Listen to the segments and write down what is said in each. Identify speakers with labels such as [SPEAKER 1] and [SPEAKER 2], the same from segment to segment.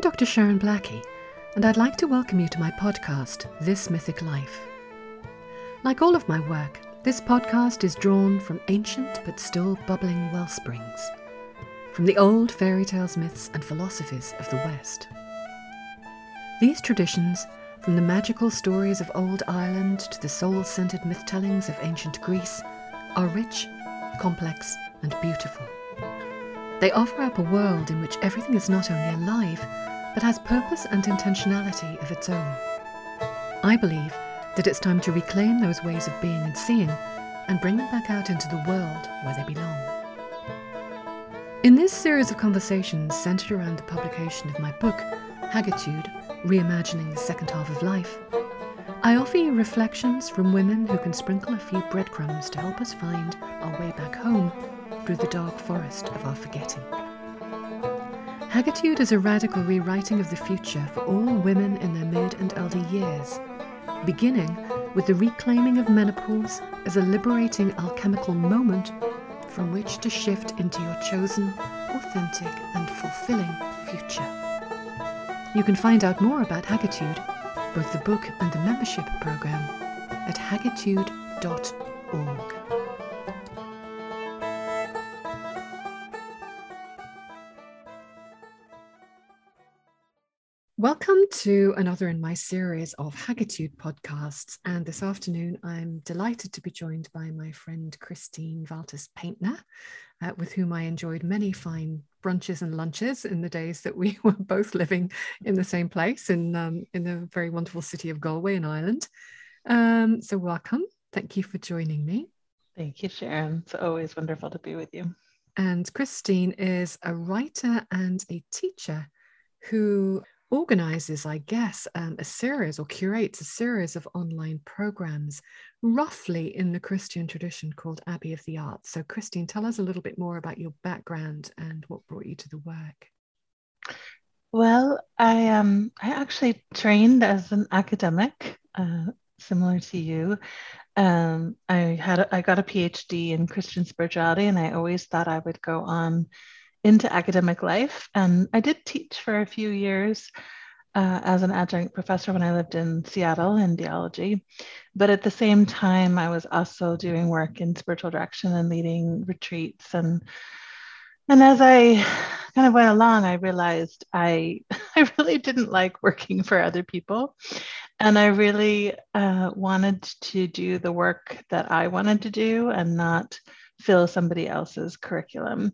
[SPEAKER 1] I'm Dr. Sharon Blackie, and I'd like to welcome you to my podcast, This Mythic Life. Like all of my work, this podcast is drawn from ancient but still bubbling well springs, from the old fairy tales, myths, and philosophies of the West. These traditions, from the magical stories of old Ireland to the soul centered myth tellings of ancient Greece, are rich, complex, and beautiful. They offer up a world in which everything is not only alive, but has purpose and intentionality of its own. I believe that it's time to reclaim those ways of being and seeing and bring them back out into the world where they belong. In this series of conversations centered around the publication of my book, Hagitude Reimagining the Second Half of Life, I offer you reflections from women who can sprinkle a few breadcrumbs to help us find our way back home through the dark forest of our forgetting. Hagitude is a radical rewriting of the future for all women in their mid and elder years, beginning with the reclaiming of menopause as a liberating alchemical moment from which to shift into your chosen, authentic, and fulfilling future. You can find out more about Hagitude, both the book and the membership program, at hagitude.org. Welcome to another in my series of Hagitude podcasts. And this afternoon, I'm delighted to be joined by my friend Christine Valters Paintner, uh, with whom I enjoyed many fine brunches and lunches in the days that we were both living in the same place in, um, in the very wonderful city of Galway in Ireland. Um, so, welcome. Thank you for joining me.
[SPEAKER 2] Thank you, Sharon. It's always wonderful to be with you.
[SPEAKER 1] And Christine is a writer and a teacher who organizes, I guess, um, a series or curates a series of online programs, roughly in the Christian tradition called Abbey of the Arts. So, Christine, tell us a little bit more about your background and what brought you to the work.
[SPEAKER 2] Well, I um I actually trained as an academic, uh, similar to you. Um, I had a, I got a PhD in Christian spirituality, and I always thought I would go on into academic life. And I did teach for a few years uh, as an adjunct professor when I lived in Seattle in theology. But at the same time, I was also doing work in spiritual direction and leading retreats. And and as I kind of went along, I realized I I really didn't like working for other people, and I really uh, wanted to do the work that I wanted to do and not fill somebody else's curriculum.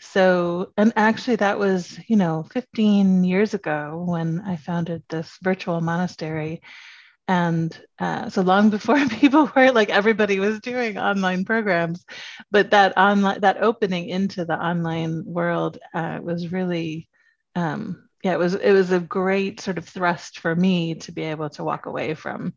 [SPEAKER 2] So, and actually, that was, you know, 15 years ago when I founded this virtual monastery. And uh, so long before people were like everybody was doing online programs, but that online, that opening into the online world uh, was really, um, yeah, it was, it was a great sort of thrust for me to be able to walk away from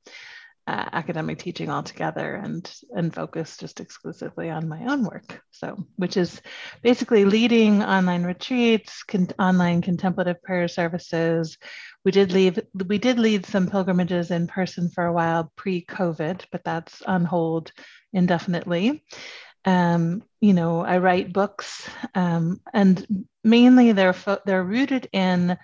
[SPEAKER 2] uh, academic teaching altogether and and focus just exclusively on my own work. So which is basically leading online retreats con- online contemplative prayer services. We did leave we did lead some pilgrimages in person for a while pre-covid but that's on hold indefinitely. Um, you know i write books um, and mainly they're fo- they're rooted in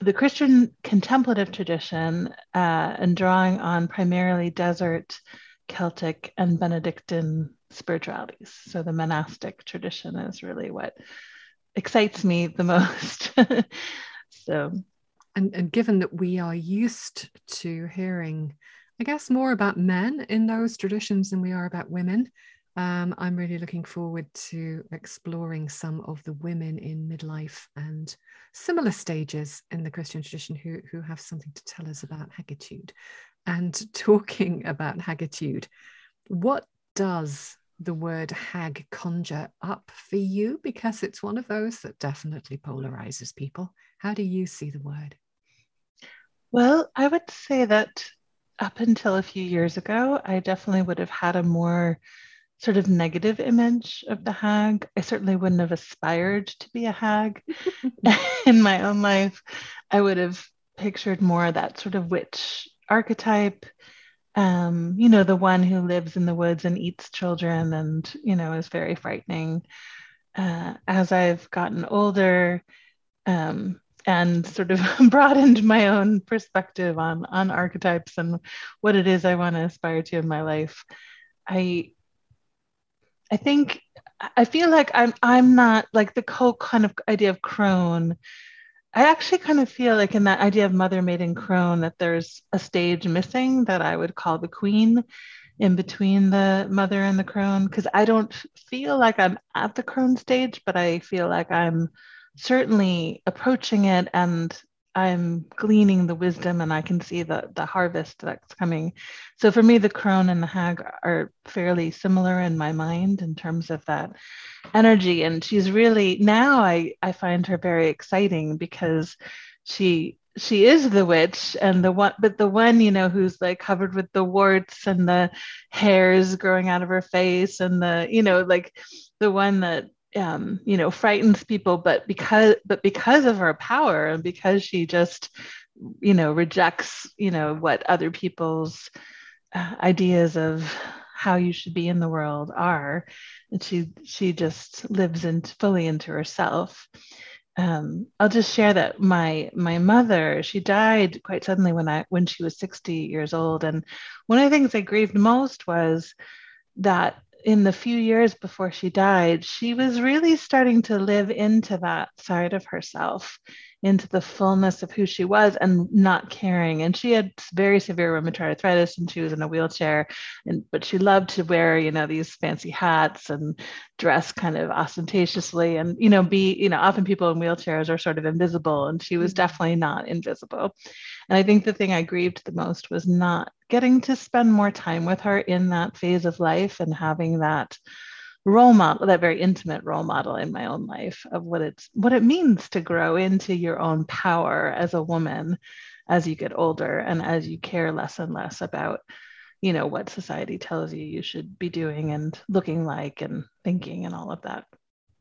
[SPEAKER 2] the Christian contemplative tradition uh, and drawing on primarily desert, Celtic, and Benedictine spiritualities. So the monastic tradition is really what excites me the most. so,
[SPEAKER 1] and, and given that we are used to hearing, I guess, more about men in those traditions than we are about women, um, I'm really looking forward to exploring some of the women in midlife and similar stages in the Christian tradition who, who have something to tell us about hagitude. And talking about hagitude, what does the word hag conjure up for you? Because it's one of those that definitely polarizes people. How do you see the word?
[SPEAKER 2] Well, I would say that up until a few years ago, I definitely would have had a more sort of negative image of the hag. I certainly wouldn't have aspired to be a hag in my own life. I would have pictured more that sort of witch archetype. Um, you know, the one who lives in the woods and eats children and, you know, is very frightening. Uh, as I've gotten older, um, and sort of broadened my own perspective on on archetypes and what it is I want to aspire to in my life. I I think I feel like I'm I'm not like the whole kind of idea of crone. I actually kind of feel like in that idea of mother maiden crone that there's a stage missing that I would call the queen in between the mother and the crone because I don't feel like I'm at the crone stage, but I feel like I'm certainly approaching it and I'm gleaning the wisdom and I can see the the harvest that's coming. So for me, the crone and the hag are fairly similar in my mind in terms of that energy. And she's really now I I find her very exciting because she she is the witch and the one but the one you know who's like covered with the warts and the hairs growing out of her face and the you know like the one that um, you know frightens people but because but because of her power and because she just you know rejects you know what other people's uh, ideas of how you should be in the world are and she she just lives into fully into herself. Um, I'll just share that my my mother she died quite suddenly when I when she was 60 years old and one of the things I grieved most was that in the few years before she died, she was really starting to live into that side of herself, into the fullness of who she was and not caring. And she had very severe rheumatoid arthritis and she was in a wheelchair. And but she loved to wear, you know, these fancy hats and dress kind of ostentatiously and, you know, be, you know, often people in wheelchairs are sort of invisible. And she was mm-hmm. definitely not invisible. And I think the thing I grieved the most was not getting to spend more time with her in that phase of life and having that role model that very intimate role model in my own life of what it's what it means to grow into your own power as a woman as you get older and as you care less and less about you know what society tells you you should be doing and looking like and thinking and all of that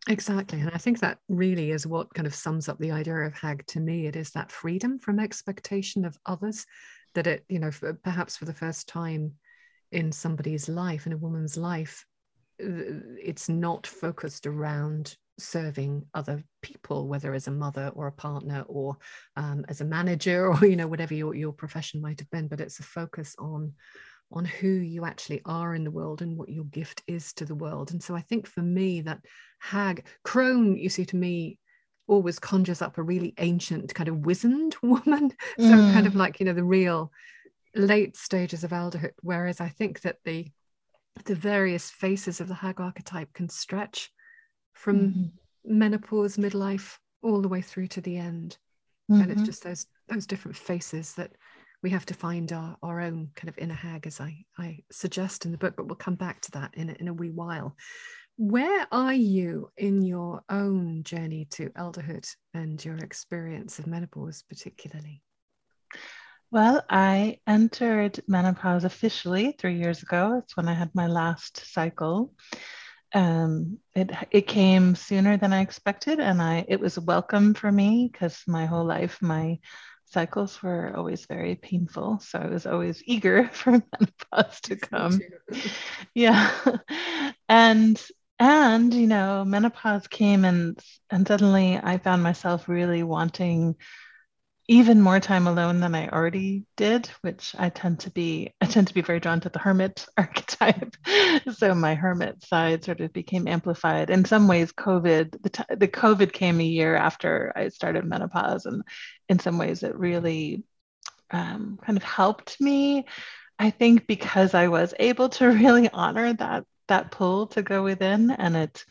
[SPEAKER 1] Exactly. And I think that really is what kind of sums up the idea of hag to me. It is that freedom from expectation of others that it, you know, for, perhaps for the first time in somebody's life, in a woman's life, it's not focused around serving other people, whether as a mother or a partner or um, as a manager or, you know, whatever your, your profession might have been, but it's a focus on on who you actually are in the world and what your gift is to the world. And so I think for me, that hag, crone, you see, to me, always conjures up a really ancient, kind of wizened woman. so mm. kind of like, you know, the real late stages of elderhood. Whereas I think that the the various faces of the hag archetype can stretch from mm menopause, midlife, all the way through to the end. Mm-hmm. And it's mm-hmm. just those those different faces that we have to find our, our own kind of inner hag, as I, I suggest in the book, but we'll come back to that in a, in a wee while. Where are you in your own journey to elderhood and your experience of menopause, particularly?
[SPEAKER 2] Well, I entered menopause officially three years ago. It's when I had my last cycle. Um, it it came sooner than I expected, and I it was welcome for me because my whole life my cycles were always very painful. So I was always eager for menopause to come. yeah. And and you know, menopause came and and suddenly I found myself really wanting even more time alone than I already did, which I tend to be, I tend to be very drawn to the hermit archetype. so my hermit side sort of became amplified. In some ways, COVID, the, t- the COVID came a year after I started menopause. And in some ways, it really um, kind of helped me. I think because I was able to really honor that that pull to go within and it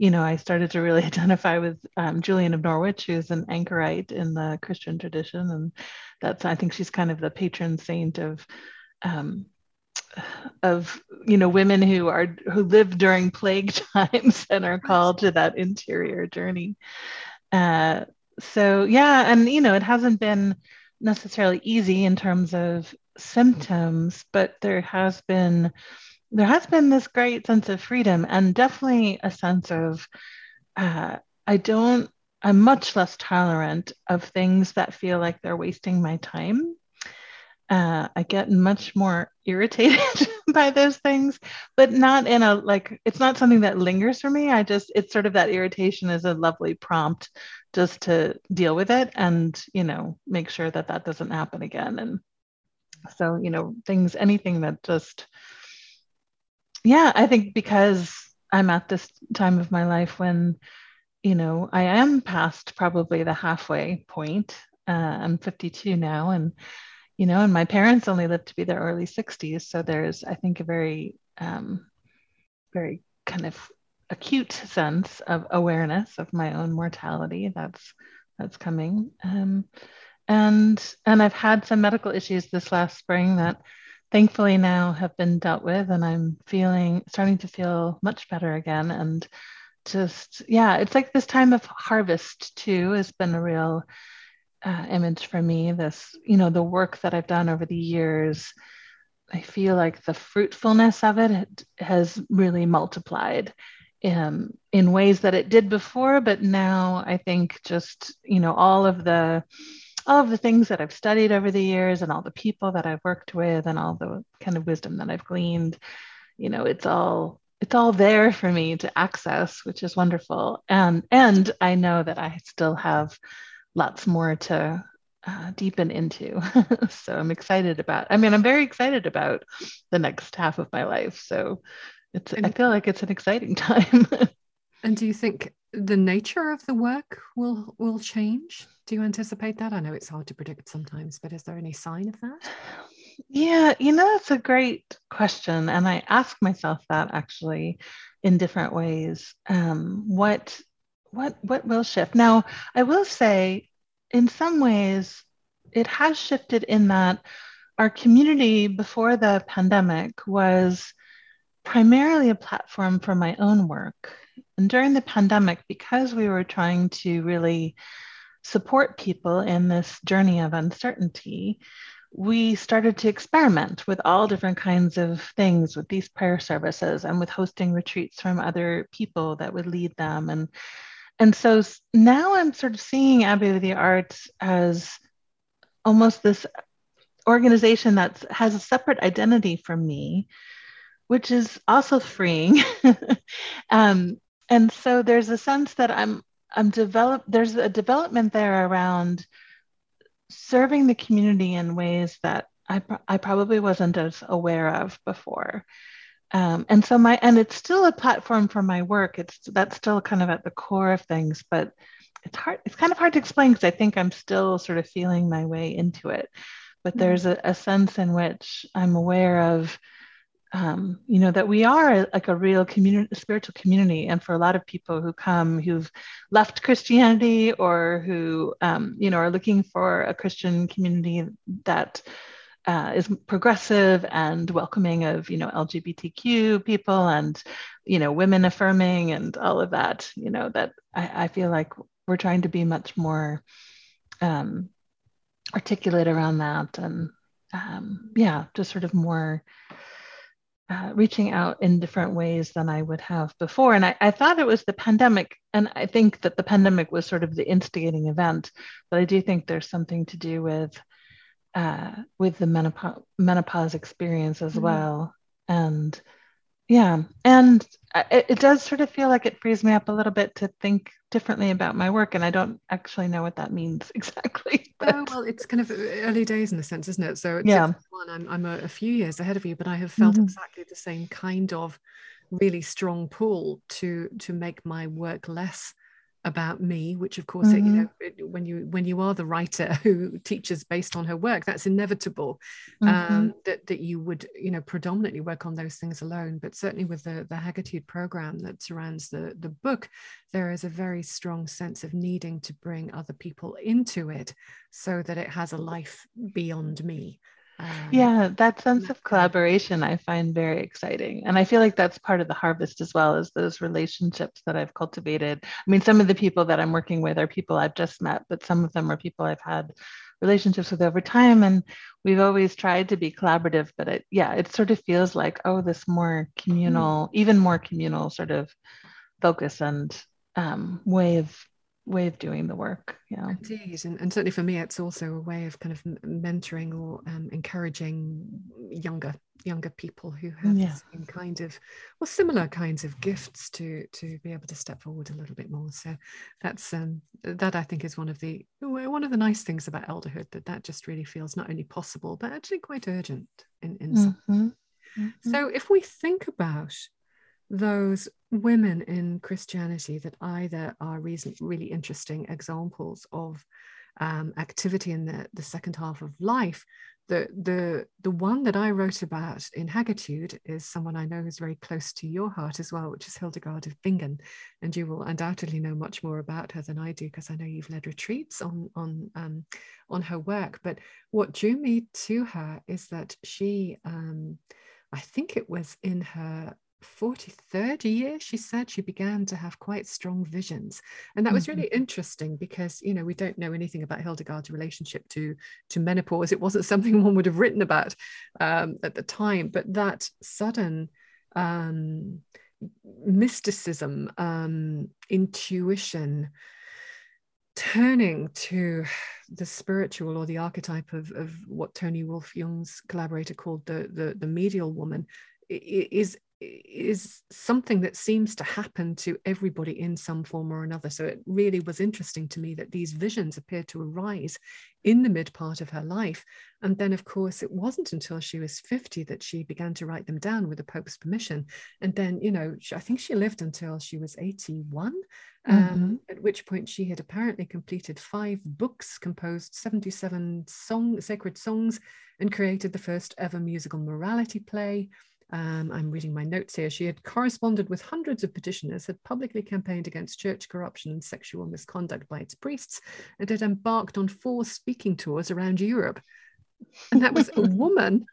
[SPEAKER 2] you know, I started to really identify with um, Julian of Norwich, who's an anchorite in the Christian tradition, and that's I think she's kind of the patron saint of um, of you know women who are who live during plague times and are called to that interior journey. Uh, so yeah, and you know, it hasn't been necessarily easy in terms of symptoms, but there has been there has been this great sense of freedom and definitely a sense of uh, I don't, I'm much less tolerant of things that feel like they're wasting my time. Uh, I get much more irritated by those things, but not in a like, it's not something that lingers for me. I just, it's sort of that irritation is a lovely prompt just to deal with it and you know make sure that that doesn't happen again and so you know things anything that just yeah i think because i'm at this time of my life when you know i am past probably the halfway point uh, i'm 52 now and you know and my parents only lived to be their early 60s so there's i think a very um, very kind of acute sense of awareness of my own mortality that's that's coming. Um, and and i've had some medical issues this last spring that thankfully now have been dealt with and i'm feeling starting to feel much better again. And just yeah it's like this time of harvest too has been a real uh, image for me. This you know the work that i've done over the years i feel like the fruitfulness of it has really multiplied um, in ways that it did before. But now i think just you know all of the all of the things that i've studied over the years and all the people that i've worked with and all the kind of wisdom that i've gleaned you know it's all it's all there for me to access which is wonderful. And and i know that i still have lots more to uh, deepen into. So i'm excited about i mean i'm very excited about the next half of my life. So it's and, i feel like it's an exciting time.
[SPEAKER 1] And do you think the nature of the work will will change? Do you anticipate that? I know it's hard to predict sometimes but is there any sign of that?
[SPEAKER 2] Yeah you know that's a great question and i ask myself that actually in different ways. Um, what what what will shift? Now i will say in some ways it has shifted in that our community before the pandemic was primarily a platform for my own work. And during the pandemic, because we were trying to really support people in this journey of uncertainty, we started to experiment with all different kinds of things with these prayer services and with hosting retreats from other people that would lead them. And, and so now I'm sort of seeing Abbey of the Arts as almost this organization that has a separate identity from me which is also freeing. um, and so there's a sense that I'm I'm develop there's a development there around serving the community in ways that I, I probably wasn't as aware of before. Um, and so my and it's still a platform for my work. It's that's still kind of at the core of things, but it's hard. It's kind of hard to explain because I think I'm still sort of feeling my way into it. But mm-hmm. there's a, a sense in which I'm aware of um, you know that we are like a real community spiritual community. And for a lot of people who come who've left christianity or who um, you know are looking for a christian community that uh, is progressive and welcoming of you know lgbtq people and you know women affirming and all of that you know that i, I feel like we're trying to be much more um, articulate around that and um, yeah just sort of more uh, reaching out in different ways than I would have before. And I, I, thought it was the pandemic. And I think that the pandemic was sort of the instigating event. But I do think there's something to do with uh, with the menopause, menopause experience as mm-hmm. well. And yeah, and it, it, does sort of feel like it frees me up a little bit to think differently about my work. And I don't actually know what that means exactly.
[SPEAKER 1] But... Oh, well, it's kind of early days in a sense, isn't it? So
[SPEAKER 2] yeah,
[SPEAKER 1] one, I'm, I'm a, a, few years ahead of you, but I have felt mm-hmm. exactly the same kind of really strong pull to to make my work less about me which of course mm-hmm. it, you know it, when you when you are the writer who teaches based on her work that's inevitable mm-hmm. um, that that you would you know predominantly work on those things alone but certainly with the the Hagitude program that surrounds the the book there is a very strong sense of needing to bring other people into it so that it has a life beyond me
[SPEAKER 2] um, yeah, that sense of collaboration I find very exciting. And I feel like that's part of the harvest as well as those relationships that I've cultivated. I mean, some of the people that I'm working with are people I've just met, but some of them are people I've had relationships with over time. And we've always tried to be collaborative, but it, yeah, it sort of feels like, oh, this more communal, mm even more communal sort of focus and um, way of way of doing the work yeah
[SPEAKER 1] indeed and, and certainly for me it's also a way of kind of mentoring or um, encouraging younger younger people who have yeah. the same kind of or similar kinds of gifts to to be able to step forward a little bit more so that's um that i think is one of the one of the nice things about elderhood that that just really feels not only possible but actually quite urgent in in mm-hmm. Mm-hmm. so if we think about those women in Christianity that either are reason, really interesting examples of um, activity in the, the second half of life. The, the, the one that I wrote about in Hagitude is someone I know who's very close to your heart as well, which is Hildegard of Bingen. And you will undoubtedly know much more about her than I do, because I know you've led retreats on, on, um, on her work. But what drew me to her is that she, um, I think it was in her 43rd year, she said she began to have quite strong visions. And that was really mm-hmm. interesting because, you know, we don't know anything about Hildegard's relationship to, to menopause. It wasn't something one would have written about um, at the time, but that sudden um, mysticism, um, intuition, turning to the spiritual or the archetype of, of what Toni Wolff Jung's collaborator called the, the, the medial woman is is something that seems to happen to everybody in some form or another. So it really was interesting to me that these visions appeared to arise in the mid part of her life. And then, of course, it wasn't until she was 50 that she began to write them down with the Pope's permission. And then, you know, I think she lived until she was 81, um, mm-hmm. um, at which point she had apparently completed five books, composed 77 song, sacred songs, and created the first ever musical morality play. Um, I'm reading my notes here. She had corresponded with hundreds of petitioners, had publicly campaigned against church corruption and sexual misconduct by its priests, and had embarked on four speaking tours around Europe. And that was a woman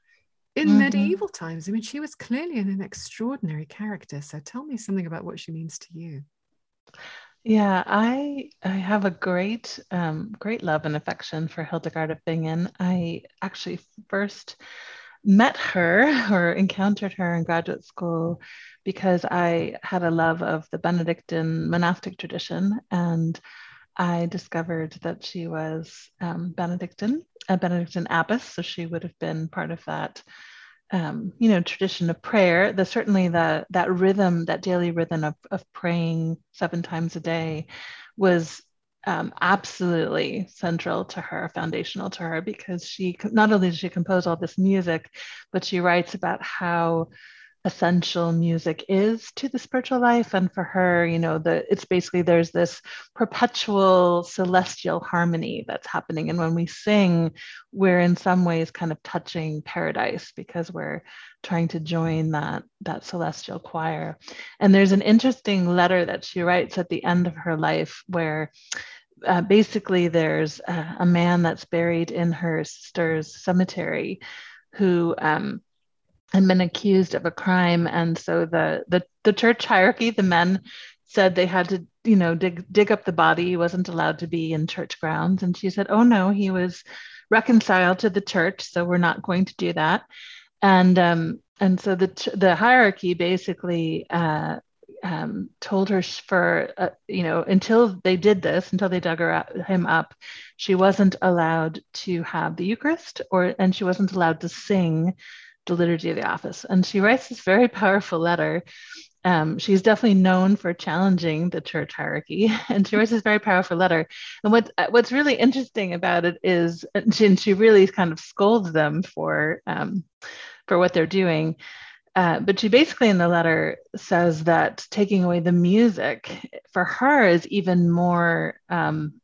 [SPEAKER 1] in mm-hmm. medieval times. I mean, she was clearly an, an extraordinary character. So tell me something about what she means to you.
[SPEAKER 2] Yeah, I I have a great um, great love and affection for Hildegard of Bingen. I actually first met her or encountered her in graduate school because I had a love of the Benedictine monastic tradition and I discovered that she was um, Benedictine, a Benedictine abbess, so she would have been part of that, um, you know, tradition of prayer. The certainly the that rhythm, that daily rhythm of, of praying seven times a day, was um, absolutely central to her, foundational to her, because she not only does she compose all this music, but she writes about how essential music is to the spiritual life. And for her you know the it's basically there's this perpetual celestial harmony that's happening. And when we sing we're in some ways kind of touching paradise because we're trying to join that that celestial choir. And there's an interesting letter that she writes at the end of her life where uh, basically there's a, a, man that's buried in her sister's cemetery who um, had been accused of a crime. And so the, the the church hierarchy the men said they had to you know dig dig up the body. He wasn't allowed to be in church grounds. And she said oh no he was reconciled to the church so we're not going to do that. And um, and so the the hierarchy basically uh, um, told her for uh, you know until they did this until they dug her up, him up she wasn't allowed to have the eucharist or and she wasn't allowed to sing the liturgy of the office. And she writes this very powerful letter. Um, she's definitely known for challenging the church hierarchy and she writes this very powerful letter. And what what's really interesting about it is and she, and she really kind of scolds them for um, for what they're doing uh, but she basically in the letter says that taking away the music for her is even more um,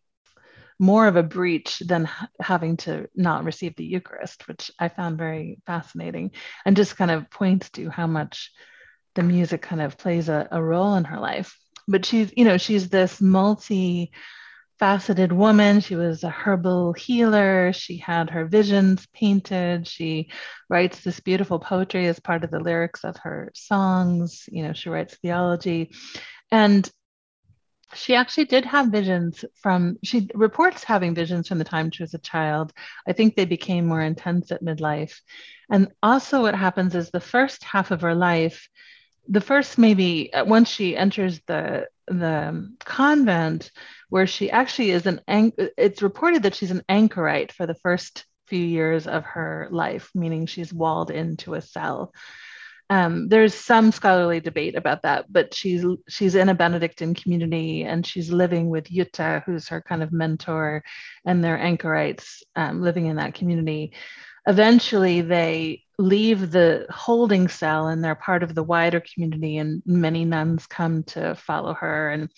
[SPEAKER 2] more of a breach than having to not receive the Eucharist, which I found very fascinating, and just kind of points to how much the music kind of plays a, a role in her life. But she's, you know, she's this multi faceted woman. She was a herbal healer. She had her visions painted. She writes this beautiful poetry as part of the lyrics of her songs. You know, she writes theology. And she actually did have visions from, she reports having visions from the time she was a child. I think they became more intense at midlife. And also, what happens is the first half of her life, the first maybe uh, once she enters the the convent where she actually is an, it's reported that she's an anchorite for the first few years of her life, meaning she's walled into a cell. Um, there's some scholarly debate about that, but she's she's in a Benedictine community and she's living with Jutta, who's her kind of mentor, and they're anchorites um, living in that community. Eventually, they leave the holding cell and they're part of the wider community, and many nuns come to follow her, and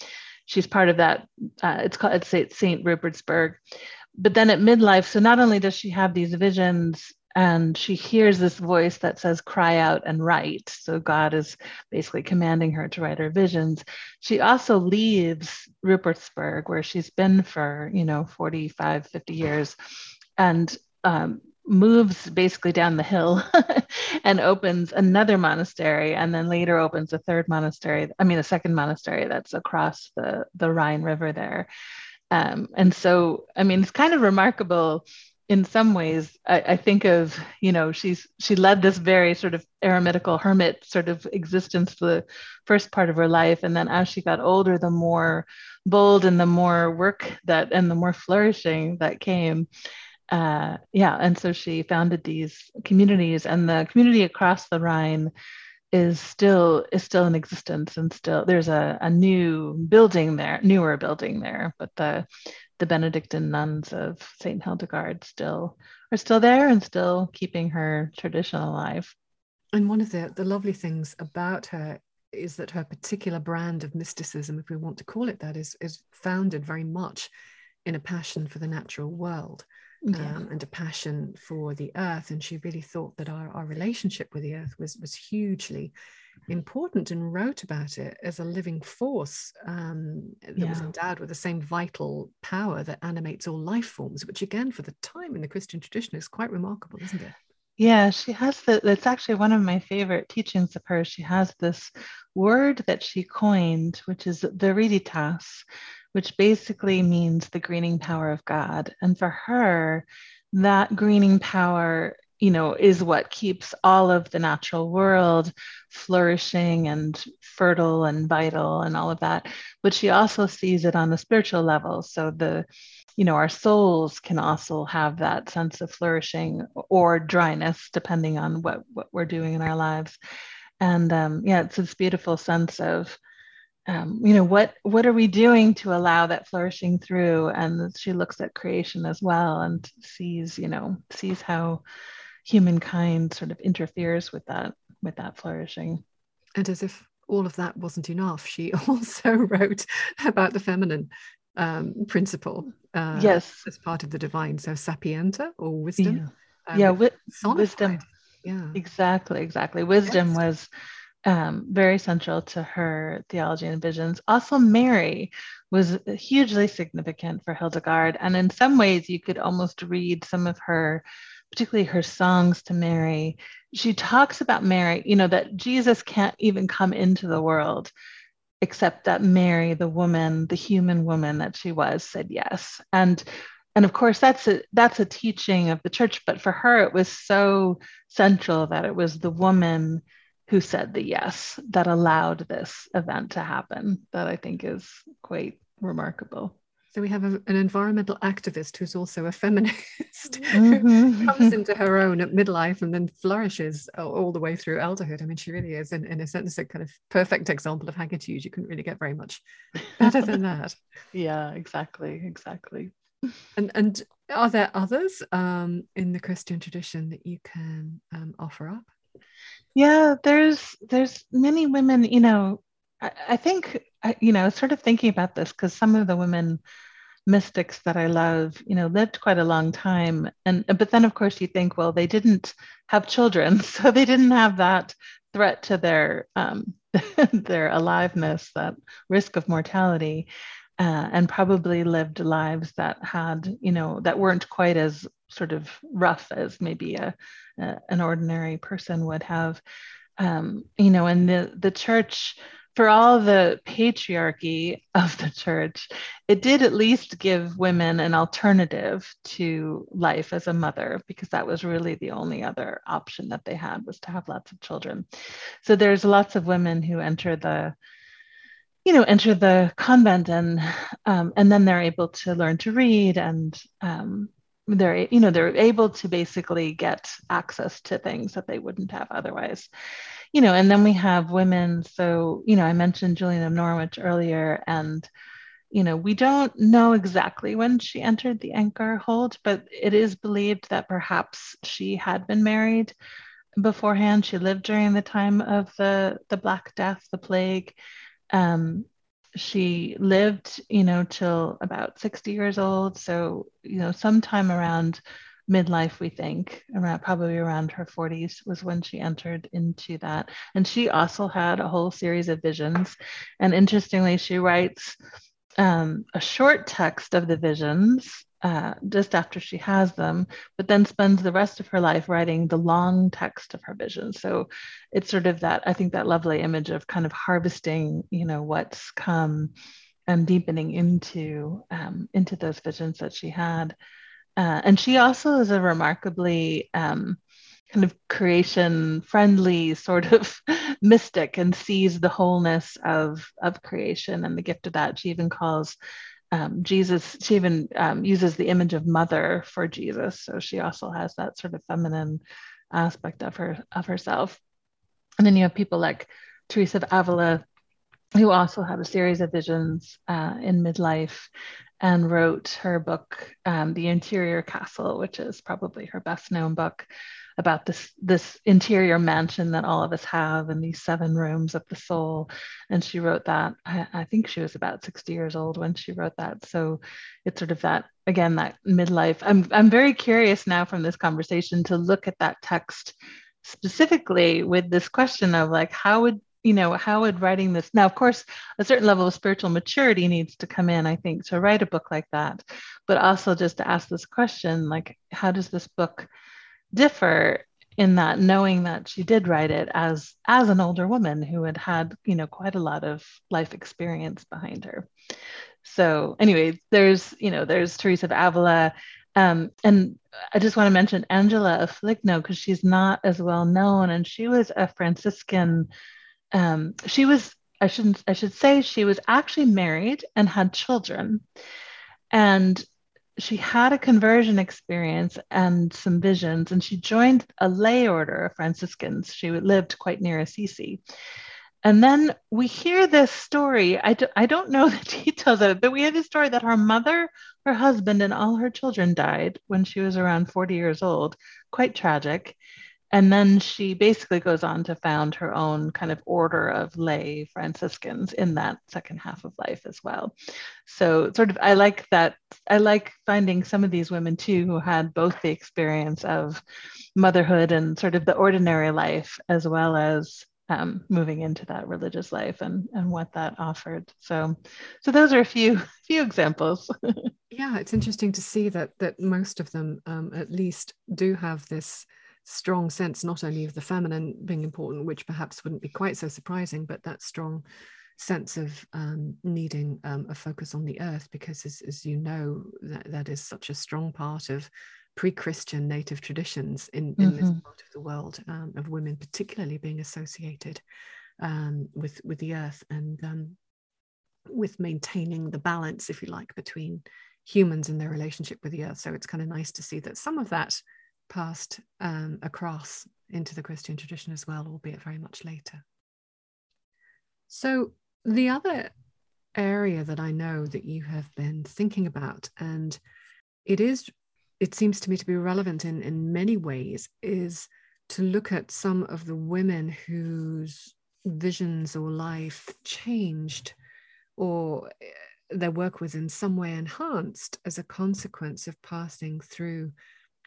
[SPEAKER 2] she's part of that. Uh, it's called it's St. Rupertsberg. But then at midlife, so not only does she have these visions and she hears this voice that says cry out and write so god is basically commanding her to write her visions she also leaves rupertsberg where she's been for you know 45 50 years and um, moves basically down the hill and opens another monastery and then later opens a third monastery i mean a second monastery that's across the the rhine river there. Um, and so i mean it's kind of remarkable in some ways. I, I, think of you know she's she led this very sort of eremitical hermit sort of existence for the first part of her life. And then as she got older the more bold and the more work that and the more flourishing that came uh, yeah and so she founded these communities and the community across the rhine is still is still in existence and still there's a, a new building there newer building there but the the Benedictine nuns of St. Hildegard still are still there and still keeping her tradition alive.
[SPEAKER 1] And one of the, the lovely things about her is that her particular brand of mysticism, if we want to call it that, is, is founded very much in a passion for the natural world. Yeah. Um, and a passion for the earth. And she really thought that our, our relationship with the earth was, was hugely important and wrote about it as a living force um, that yeah. was endowed with the same vital power that animates all life forms, which again, for the time in the Christian tradition, is quite remarkable, isn't it?
[SPEAKER 2] Yeah, she has the. It's actually one of my favorite teachings of hers. She has this word that she coined, which is the viriditas, which basically means the greening power of God. And for her, that greening power you know is what keeps all of the natural world flourishing and fertile and vital and all of that. But she also sees it on the spiritual level. So the you know our souls can also have that sense of flourishing or dryness depending on what what we're doing in our lives. And um, yeah it's this beautiful sense of um, you know what what are we doing to allow that flourishing through? And she looks at creation as well and sees you know sees how humankind sort of interferes with that with that flourishing.
[SPEAKER 1] And as if all of that wasn't enough she also wrote about the feminine um, principle uh,
[SPEAKER 2] yes.
[SPEAKER 1] as part of the divine. So sapientia or wisdom
[SPEAKER 2] yeah, um, yeah wi- wisdom. Yeah. Exactly exactly. Wisdom yes. was um, very central to her theology and visions. Also, Mary was hugely significant for Hildegard. And in some ways, you could almost read some of her particularly her songs to Mary, she talks about Mary, you know, that Jesus can't even come into the world except that Mary, the woman, the human woman that she was, said yes. And and of course that's a that's a teaching of the church, but for her it was so central that it was the woman who said the yes that allowed this event to happen that I think is quite remarkable.
[SPEAKER 1] So we have a, an environmental activist who's also a feminist mm-hmm. who comes into her own at midlife and then flourishes all the way through elderhood. I mean, she really is, in, in a sense, a kind of perfect example of hagitude. You couldn't really get very much better than that.
[SPEAKER 2] yeah, exactly, exactly.
[SPEAKER 1] And and are there others um, in the Christian tradition that you can um, offer up?
[SPEAKER 2] Yeah, there's there's many women. You know, I, I think you know, sort of thinking about this because some of the women mystics that I love, you know, lived quite a long time. And but then of course you think, well, they didn't have children, so they didn't have that threat to their um, their aliveness, that risk of mortality, uh, and probably lived lives that had, you know, that weren't quite as sort of rough as maybe a, a an ordinary person would have. Um, you know, and the the church for all the patriarchy of the church, it did at least give women an alternative to life as a mother because that was really the only other option that they had was to have lots of children. So there's lots of women who enter the you know, enter the convent and um, and then they're able to learn to read and um, they're you know they're able to basically get access to things that they wouldn't have otherwise. You know and then we have women. So you know i mentioned julian of norwich earlier and you know we don't know exactly when she entered the anchor hold but it is believed that perhaps she had been married beforehand. She lived during the time of the the black death the plague. Um, she lived, you know, till about 60 years old. So, you know, sometime around midlife, we think, around probably around her 40s was when she entered into that. And she also had a whole series of visions. And interestingly, she writes um, a short text of the visions uh, just after she has them, but then spends the rest of her life writing the long text of her vision. So it's sort of that, I think, that lovely image of kind of harvesting, you know, what's come and deepening into um, into those visions that she had. Uh, and she also is a remarkably um, kind of creation friendly sort of mystic and sees the wholeness of of creation and the gift of that. She even calls um, Jesus, she even um, uses the image of mother for Jesus. So she also has that sort of feminine aspect of her of herself. And then you have people like Teresa of Avila, who also had a series of visions uh, in midlife and wrote her book, um, The Interior Castle, which is probably her best known book about this this interior mansion that all of us have and these seven rooms of the soul. And she wrote that I, I, think she was about 60 years old when she wrote that. So it's sort of that again that midlife. I'm i'm very curious now from this conversation to look at that text specifically with this question of like how would you know how would writing this now of course a certain level of spiritual maturity needs to come in i think to write a book like that. But also just to ask this question like how does this book differ in that knowing that she did write it as as an older woman who had had you know quite a lot of life experience behind her. So anyway there's you know there's teresa of avila. Um, and i just want to mention angela of because she's not as well known and she was a franciscan um, she was i shouldn't i should say she was actually married and had children. And she had a conversion experience and some visions, and she joined a lay order of Franciscans. She lived quite near Assisi. And then we hear this story. I, do, I don't know the details of it, but we have this story that her mother, her husband, and all her children died when she was around 40 years old. Quite tragic. And then she basically goes on to found her own kind of order of lay Franciscans in that second half of life as well. So, sort of, I like that. I like finding some of these women too who had both the experience of motherhood and sort of the ordinary life, as well as um, moving into that religious life and and what that offered. So, so those are a few few examples.
[SPEAKER 1] yeah, it's interesting to see that that most of them, um, at least, do have this strong sense not only of the feminine being important, which perhaps wouldn't be quite so surprising, but that strong sense of um, needing um, a focus on the earth, because as, as you know, that, that is such a strong part of pre-Christian native traditions in, in mm-hmm. this part of the world um, of women, particularly being associated um, with with the earth and um, with maintaining the balance, if you like, between humans and their relationship with the earth. So it's kind of nice to see that some of that passed um, across into the Christian tradition as well, albeit very much later. So, the other area that I know that you have been thinking about, and it is, it seems to me to be relevant in, in many ways, is to look at some of the women whose visions or life changed or eh, their work was in some way enhanced as a consequence of passing through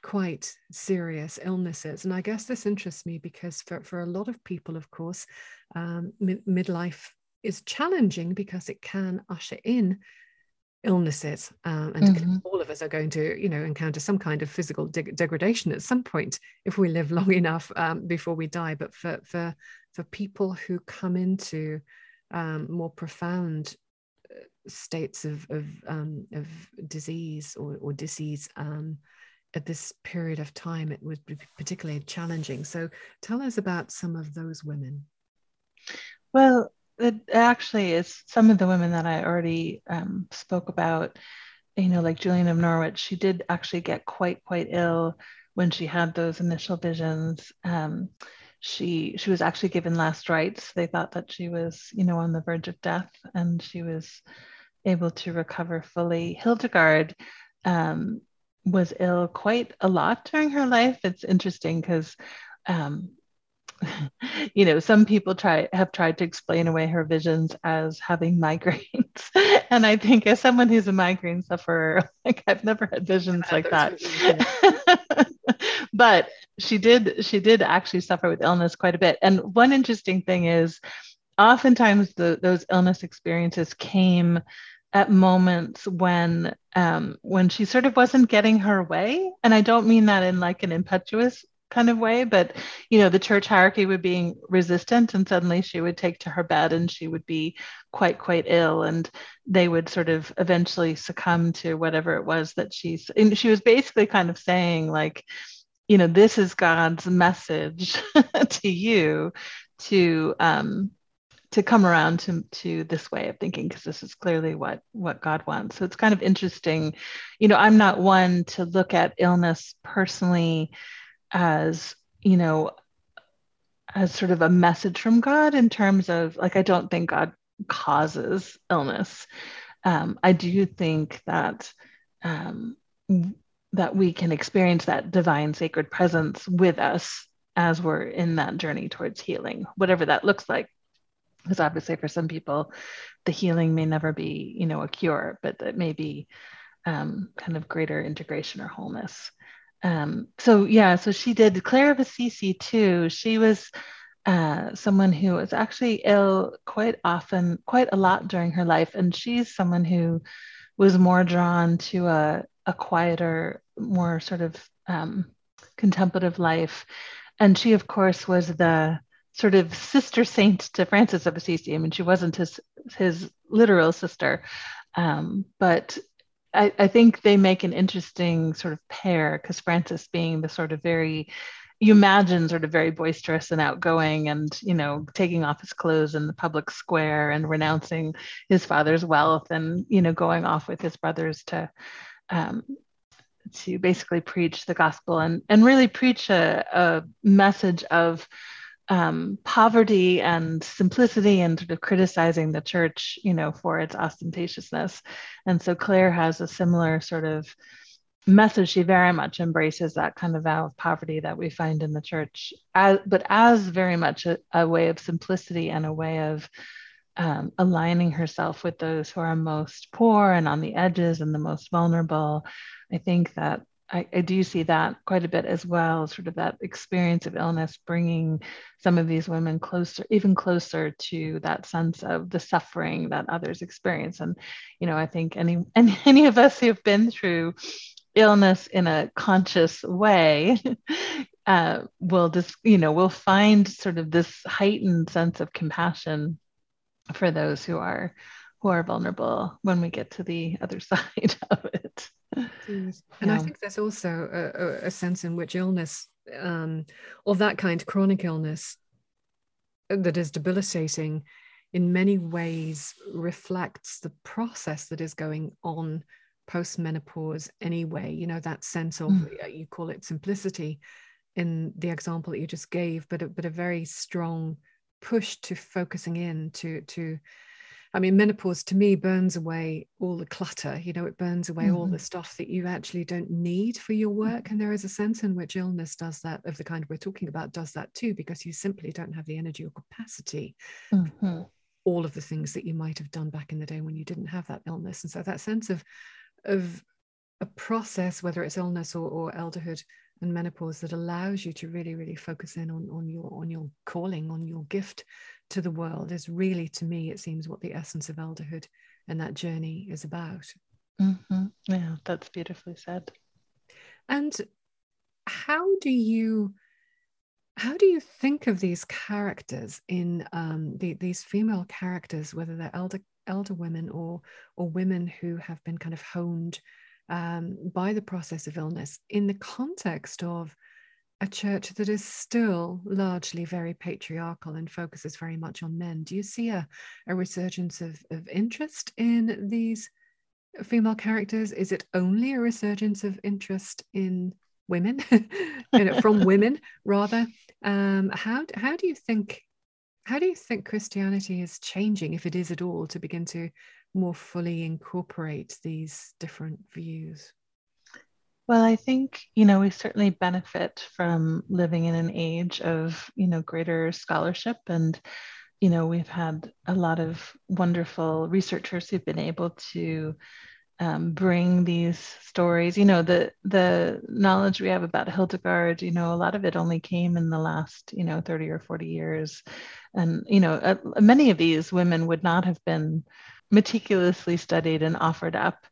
[SPEAKER 1] quite serious illnesses. And I guess this interests me because for, for a lot of people, of course, um, mid- midlife is challenging because it can usher in illnesses um, and mm-hmm. all of us are going to you know encounter some kind of physical de- degradation at some point if we live long enough um, before we die but for for for people who come into um, more profound uh, states of of, um, of disease or, or disease um, at this period of time it would be particularly challenging. So tell us about some of those women.
[SPEAKER 2] Well, it actually is some of the women that I already um, spoke about. You know, like Julian of Norwich, she did actually get quite quite ill when she had those initial visions. Um, she she was actually given last rites. They thought that she was, you know, on the verge of death, and she was able to recover fully. Hildegard um, was ill quite a lot during her life. It's interesting because um, you know, some people try have tried to explain away her visions as having migraines. and I think as someone who's a migraine sufferer, like I've never had visions like that. but she did she did actually suffer with illness quite a bit. And one interesting thing is oftentimes the, those illness experiences came at moments when um, when she sort of wasn't getting her way. And i don't mean that in like an impetuous kind of way but you know the church hierarchy would be resistant and suddenly she would take to her bed and she would be quite quite ill. And they would sort of eventually succumb to whatever it was that she's and she was basically kind of saying like you know this is god's message to you to um to come around to, to this way of thinking because this is clearly what what god wants. So it's kind of interesting. You know i'm not one to look at illness personally as you know as sort of a message from god in terms of like i don't think god causes illness. Um, i do think that um, that we can experience that divine sacred presence with us as we're in that journey towards healing whatever that looks like because obviously for some people the healing may never be you know a cure but it may be um, kind of greater integration or wholeness um, so yeah, so she did Clare of Assisi too. She was uh, someone who was actually ill quite often, quite a lot during her life, and she's someone who was more drawn to a, a quieter, more sort of um, contemplative life. And she, of course, was the sort of sister saint to Francis of Assisi. I mean, she wasn't his his literal sister, um, but I, I think they make an interesting sort of pair because Francis being the sort of very you imagine sort of very boisterous and outgoing and you know taking off his clothes in the public square and renouncing his father's wealth and you know going off with his brothers to um, to basically preach the gospel and and really preach a, a message of um, poverty and simplicity and sort of criticizing the church, you know, for its ostentatiousness. And so Clare has a similar sort of message. She very much embraces that kind of vow of poverty that we find in the church, as, but as very much a, a way of simplicity and a way of um, aligning herself with those who are most poor and on the edges and the most vulnerable. I think that I, I, do see that quite a bit as well, sort of that experience of illness bringing some of these women closer, even closer to that sense of the suffering that others experience. And, you know, I think any, any, any of us who've been through illness in a conscious way uh, will just, you know, will find sort of this heightened sense of compassion for those who are who are vulnerable when we get to the other side of it.
[SPEAKER 1] And yeah. I think there's also a, a, sense in which illness, um, or that kind of chronic illness that is debilitating, in many ways reflects the process that is going on post menopause anyway. You know, that sense of, mm. you call it simplicity in the example that you just gave, but a, but a very strong push to focusing in to, to, I mean, menopause to me burns away all the clutter. You know, it burns away mm-hmm. all the mm-hmm. stuff that you actually don't need for your work. And there is a sense in which illness does that, of the kind we're talking about, does that too, because you simply don't have the energy or capacity. Mm-hmm. All of the things that you might have done back in the day when you didn't have that illness. And so that sense of, of a process, whether it's illness or, or elderhood, and menopause that allows you to really really focus in on, on your on your calling on your gift to the world is really, to me, it seems what the essence of elderhood and that journey is about.
[SPEAKER 2] Mm-hmm. Yeah, that's beautifully said.
[SPEAKER 1] And how do you how do you think of these characters in um, the, these female characters, whether they're elder elder women or or women who have been kind of honed um, by the process of illness, in the context of a church that is still largely very patriarchal and focuses very much on men. Do you see a, a resurgence of, of interest in these female characters? Is it only a resurgence of interest in women, from women rather? Um, how how do you think how do you think Christianity is changing, if it is at all, to begin to more fully incorporate these different views?
[SPEAKER 2] Well, I think, you know, we certainly benefit from living in an age of, you know, greater scholarship. And, you know, we've had a lot of wonderful researchers who've been able to um, bring these stories. You know, the the knowledge we have about Hildegard, you know, a lot of it only came in the last, you know, 30 or 40 years. And, you know, uh, many of these women would not have been meticulously studied and offered up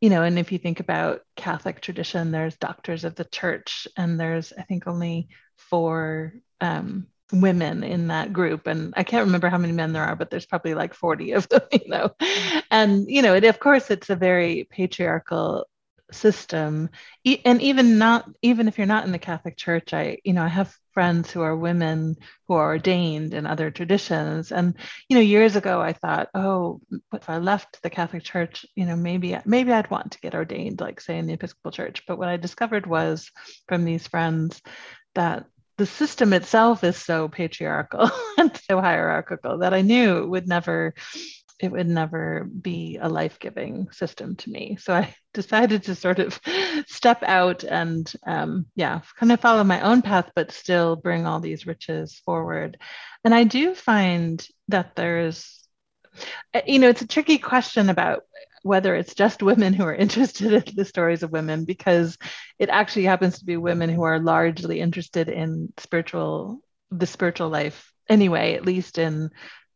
[SPEAKER 2] you know, and if you think about Catholic tradition, there's doctors of the church, and there's, I think, only four um, women in that group. And I can't remember how many men there are, but there's probably like 40 of them, you know. And, you know, it, of course, it's a very patriarchal system. And even not, even if you're not in the Catholic Church, I, you know, I have friends who are women who are ordained in other traditions and you know years ago i thought oh if i left the catholic church you know maybe maybe i'd want to get ordained like say in the episcopal church but what i discovered was from these friends that the system itself is so patriarchal and so hierarchical that i knew it would never it would never be a life-giving system to me. So i decided to sort of step out and um, yeah kind of follow my own path but still bring all these riches forward. And i do find that there's uh, you know it's a tricky question about whether it's just women who are interested in the stories of women because it actually happens to be women who are largely interested in spiritual the spiritual life anyway at least in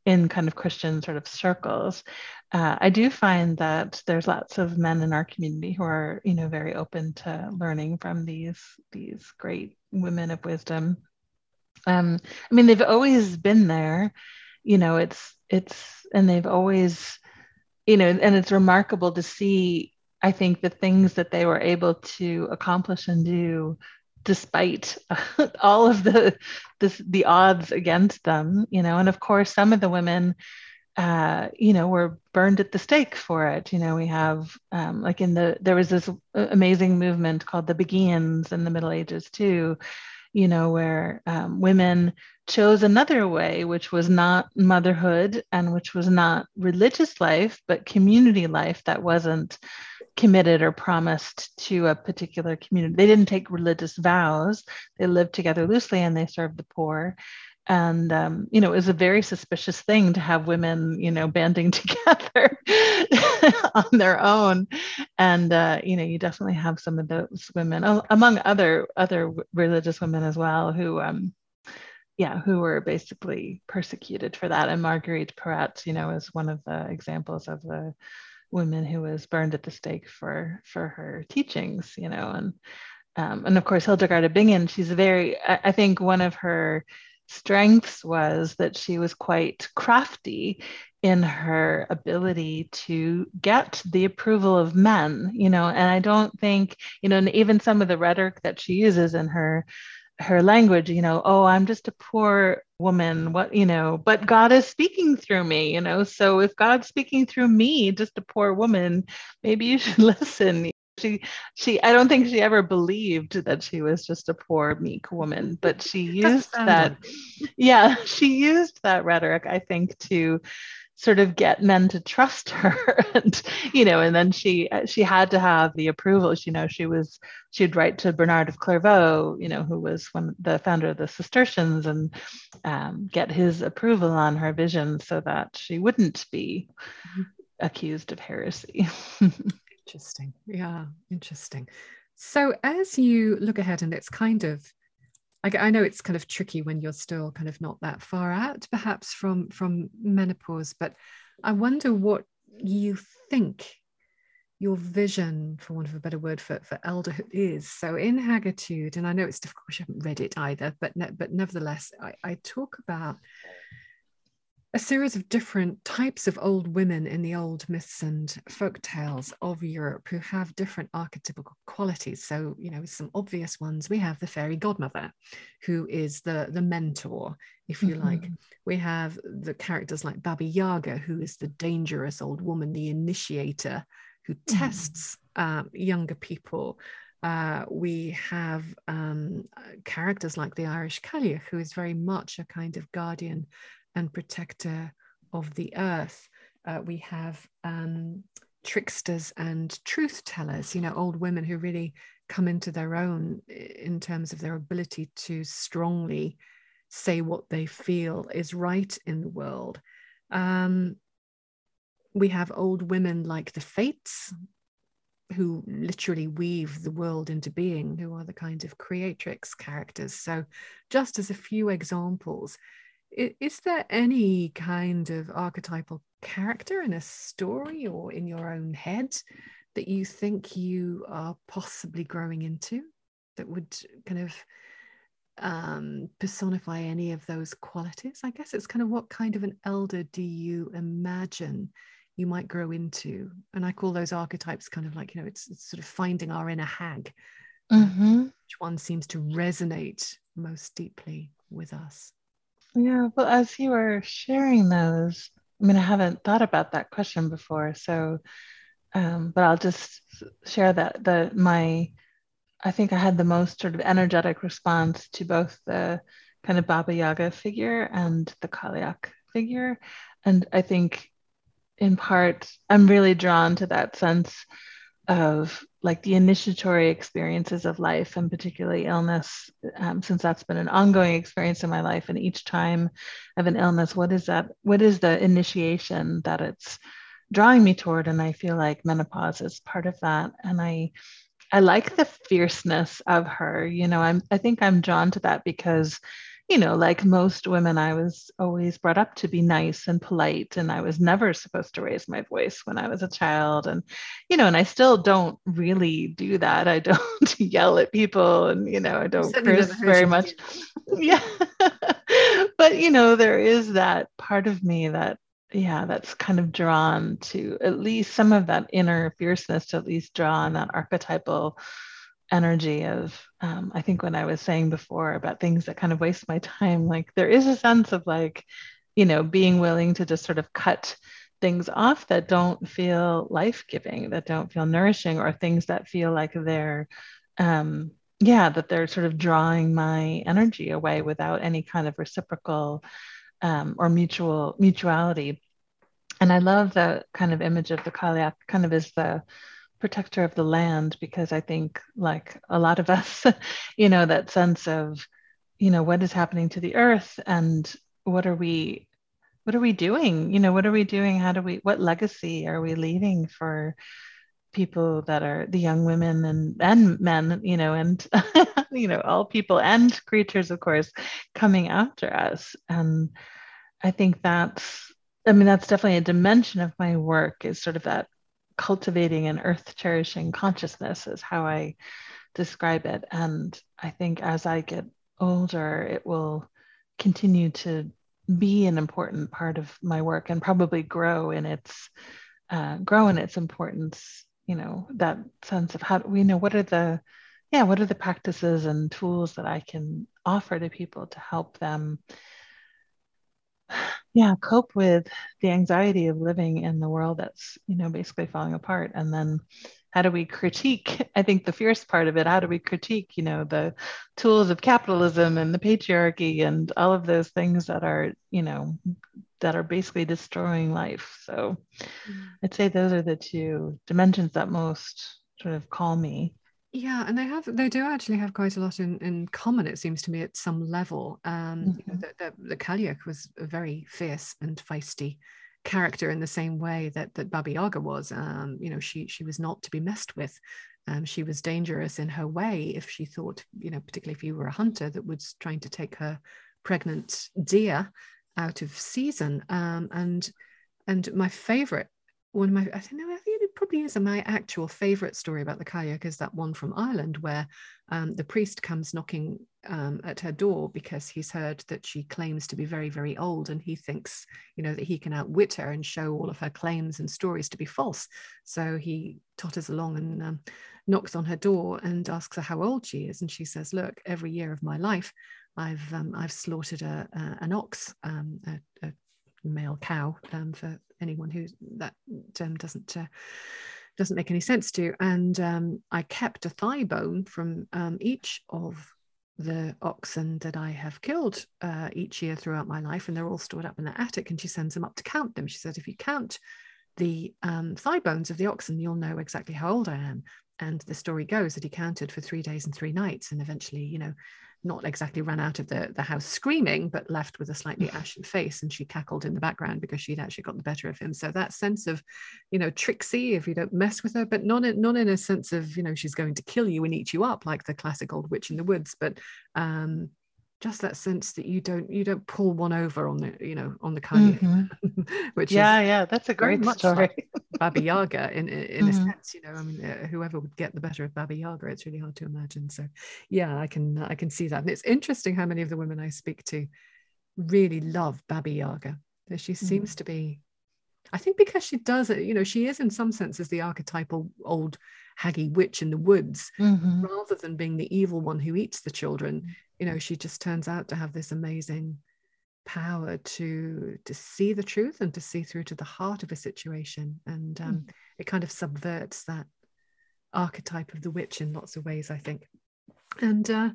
[SPEAKER 2] in kind of Christian sort of circles, uh, I do find that there's lots of men in our community who are, you know, very open to learning from these these great women of wisdom. Um, I mean, they've always been there, you know. It's it's and they've always, you know, and it's remarkable to see. I think the things that they were able to accomplish and do despite all of the, the the odds against them you know and of course some of the women uh, you know were burned at the stake for it. You know we have um, like in the there was this amazing movement called the beguines in the middle ages too you know where um, women chose another way which was not motherhood and which was not religious life but community life that wasn't committed or promised to a particular community. They didn't take religious vows. They lived together loosely and they served the poor. And um, you know, it was a very suspicious thing to have women, you know, banding together on their own. And uh, you know, you definitely have some of those women, among other other religious women as well, who um, yeah, who were basically persecuted for that. And Marguerite Porete, you know, is one of the examples of the woman who was burned at the stake for for her teachings, you know, and um, and of course Hildegard of Bingen, she's very, I, I think one of her strengths was that she was quite crafty in her ability to get the approval of men, you know, and I don't think, you know, and even some of the rhetoric that she uses in her her language you know oh i'm just a poor woman what you know but god is speaking through me you know so if god's speaking through me just a poor woman maybe you should listen. She she i don't think she ever believed that she was just a poor meek woman but she used that yeah she used that rhetoric i think to sort of get men to trust her. And you know and then she she had to have the approval. You know she was she'd write to bernard of clairvaux you know who was one the founder of the cistercians and um, get his approval on her vision so that she wouldn't be mm-hmm. accused of heresy.
[SPEAKER 1] Interesting. Yeah interesting. So as you look ahead and it's kind of I, I know it's kind of tricky when you're still kind of not that far out, perhaps from from menopause. But I wonder what you think your vision, for want of a better word, for, for elderhood is. So in Hagitude, and I know it's difficult, I haven't read it either, but ne- but nevertheless, I, I talk about a series of different types of old women in the old myths and folk tales of Europe who have different archetypical qualities. So, you know, some obvious ones. We have the fairy godmother, who is the, the mentor, if you mm-hmm. like. We have the characters like Baba Yaga, who is the dangerous old woman, the initiator, who mm-hmm. tests um, younger people. Uh, we have um, characters like the Irish Cailleach, who is very much a kind of guardian and protector of the earth. Uh, we have um, tricksters and truth tellers, you know, old women who really come into their own in terms of their ability to strongly say what they feel is right in the world. Um, we have old women like the Fates, who literally weave the world into being, who are the kind of creatrix characters. So, just as a few examples, is there any kind of archetypal character in a story or in your own head that you think you are possibly growing into that would kind of um, personify any of those qualities? I guess it's kind of what kind of an elder do you imagine you might grow into? And I call those archetypes kind of like, you know, it's, it's sort of finding our inner hag. Mm-hmm. Which one seems to resonate most deeply with us?
[SPEAKER 2] Yeah, well, as you were sharing those, I mean, I haven't thought about that question before, so, um, but I'll just share that the my, I think I had the most sort of energetic response to both the kind of Baba Yaga figure and the Cailleach figure, and I think, in part, I'm really drawn to that sense of like the initiatory experiences of life and particularly illness um, since that's been an ongoing experience in my life. And each time of an illness what is that what is the initiation that it's drawing me toward? And i feel like menopause is part of that. And i i like the fierceness of her. You know i'm i think i'm drawn to that because you know, like most women, I was always brought up to be nice and polite, and I was never supposed to raise my voice when I was a child. And, you know, and I still don't really do that. I don't yell at people, and, you know, I don't curse very much. yeah. but, you know, there is that part of me that, yeah, that's kind of drawn to at least some of that inner fierceness to at least draw on that archetypal energy of um, i think when i was saying before about things that kind of waste my time like there is a sense of like you know being willing to just sort of cut things off that don't feel life-giving that don't feel nourishing or things that feel like they're um, yeah that they're sort of drawing my energy away without any kind of reciprocal um, or mutual mutuality. And i love the kind of image of the Cailleach kind of as the protector of the land because I think, like a lot of us, you know, that sense of, you know, what is happening to the earth and what are we, what are we doing? You know, what are we doing? How do we, what legacy are we leaving for people that are the young women and and men, you know, and you know, all people and creatures, of course, coming after us. And I think that's I mean, that's definitely a dimension of my work is sort of that cultivating an earth cherishing consciousness is how I describe it. And I think as I get older, it will continue to be an important part of my work and probably grow in its uh, grow in its importance. You know that sense of how we know what are the yeah what are the practices and tools that I can offer to people to help them yeah cope with the anxiety of living in the world that's you know basically falling apart. And then how do we critique i think the fierce part of it how do we critique you know the tools of capitalism and the patriarchy and all of those things that are you know that are basically destroying life? So mm. i'd say those are the two dimensions that most sort of call me
[SPEAKER 1] yeah, and they have they do actually have quite a lot in, in common, it seems to me, at some level. Um, mm-hmm. you know, mm-hmm. the, the, the Cailleach was a very fierce and feisty character in the same way that that Baba Yaga was. Um, you know, she she was not to be messed with. Um, she was dangerous in her way if she thought, you know, particularly if you were a hunter that was trying to take her pregnant deer out of season. Um, and and my favorite one of my I think, I think it probably is my actual favorite story about the Cailleach is that one from Ireland where um, the priest comes knocking um, at her door because he's heard that she claims to be very, very old, and he thinks, you know, that he can outwit her and show all of her claims and stories to be false. So he totters along and um, knocks on her door and asks her how old she is, and she says, "Look, every year of my life, I've um, I've slaughtered a, a an ox, um, a, a, male cow, um, for anyone who that term doesn't." Uh, doesn't make any sense to. And um, I kept a thigh bone from um, each of the oxen that I have killed uh, each year throughout my life, and they're all stored up in the attic. And she sends them up to count them. She said, if you count the um, thigh bones of the oxen, you'll know exactly how old I am. And the story goes that he counted for three days and three nights, and eventually, you know, not exactly ran out of the, the house screaming, but left with a slightly ashen face. And she cackled in the background because she'd actually got the better of him. So that sense of, you know, tricksy if you don't mess with her, but not in, not in a sense of, you know, she's going to kill you and eat you up like the classic old witch in the woods, but um, just that sense that you don't you don't pull one over on the you know on the kind mm-hmm.
[SPEAKER 2] which yeah yeah that's a great story like
[SPEAKER 1] baba yaga in in, mm-hmm. a sense you know i mean uh, whoever would get the better of baba yaga it's really hard to imagine so yeah i can i can see that and it's interesting how many of the women i speak to really love baba yaga she mm-hmm. seems to be I think because she does it, you know, she is in some senses the archetypal old haggy witch in the woods, mm-hmm. rather than being the evil one who eats the children. You know, she just turns out to have this amazing power to to see the truth and to see through to the heart of a situation, and um, mm. it kind of subverts that archetype of the witch in lots of ways. I think, and uh,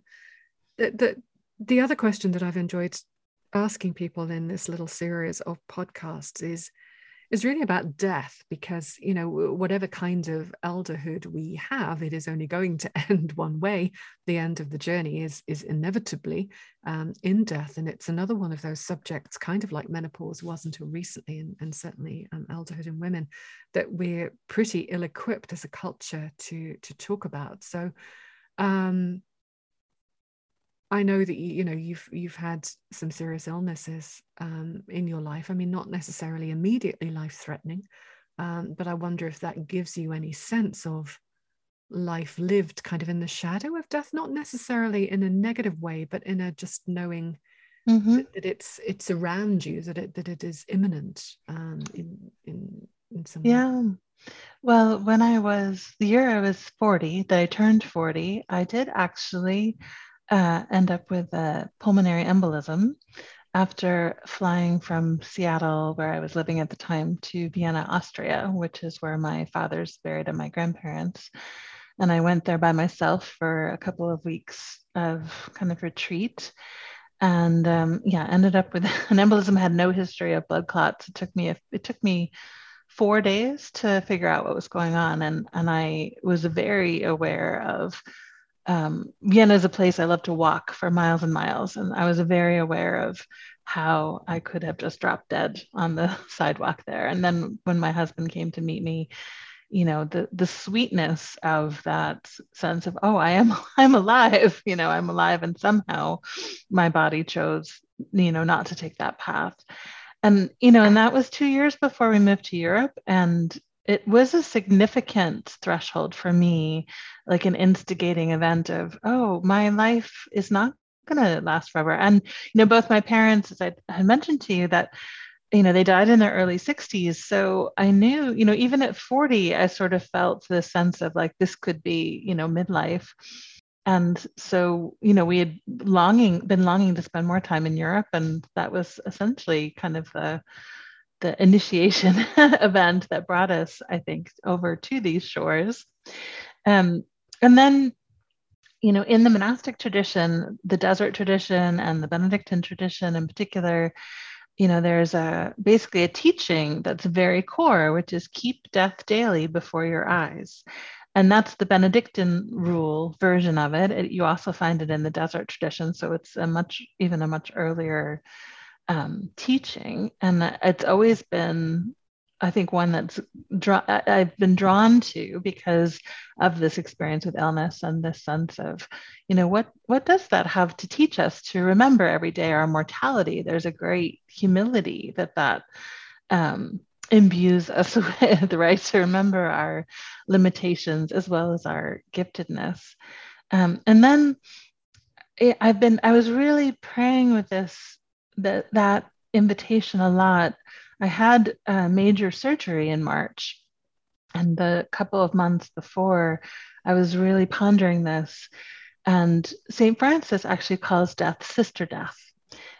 [SPEAKER 1] the, the the other question that I've enjoyed asking people in this little series of podcasts is is really about death because you know whatever kind of elderhood we have it is only going to end one way. The end of the journey is is inevitably um, in death. And it's another one of those subjects kind of like menopause was until recently and, and certainly um, elderhood in women that we're pretty ill-equipped as a culture to to talk about. So um, I know that you, you know you've you've had some serious illnesses um, in your life. I mean, not necessarily immediately life threatening, um, but I wonder if that gives you any sense of life lived kind of in the shadow of death, not necessarily in a negative way, but in a just knowing mm-hmm. that, that, it's it's around you, that it that it is imminent um, in in in some
[SPEAKER 2] yeah. Way. Well, when I was the year I was 40, that I turned 40, I did actually uh, end up with a pulmonary embolism after flying from Seattle, where I was living at the time, to Vienna, Austria, which is where my father's buried and my grandparents. And I went there by myself for a couple of weeks of kind of retreat. And um, yeah, ended up with an embolism. Had no history of blood clots. It took me a, it took me four days to figure out what was going on, and and I was very aware of um, Vienna is a place I love to walk for miles and miles. And I was very aware of how I could have just dropped dead on the sidewalk there. And then when my husband came to meet me, you know, the the sweetness of that sense of, oh, I am I'm alive, you know, I'm alive. And somehow my body chose, you know, not to take that path. And, you know, and that was two years before we moved to Europe. And it was a significant threshold for me, like an instigating event of, oh, my life is not going to last forever. And, you know, both my parents, as I had mentioned to you, that, you know, they died in their early 60s. So I knew, you know, even at 40, I sort of felt the sense of like this could be, you know, midlife. And so, you know, we had longing, been longing to spend more time in Europe. And that was essentially kind of the, the initiation event that brought us, I think, over to these shores. Um, and then, you know, in the monastic tradition, the desert tradition and the Benedictine tradition in particular, you know, there's a basically a teaching that's very core, which is keep death daily before your eyes. And that's the Benedictine rule version of it. it you also find it in the desert tradition. So it's a much, even a much earlier um, teaching, and it's always been, I think, one that's I've been drawn to because of this experience with illness and this sense of, you know, what what does that have to teach us to remember every day our mortality? There's a great humility that that um, imbues us with, right? To remember our limitations as well as our giftedness, um, and then I've been, I was really praying with this, that, that invitation a lot. I had a major surgery in March. And the couple of months before, I was really pondering this. And St. Francis actually calls death sister death,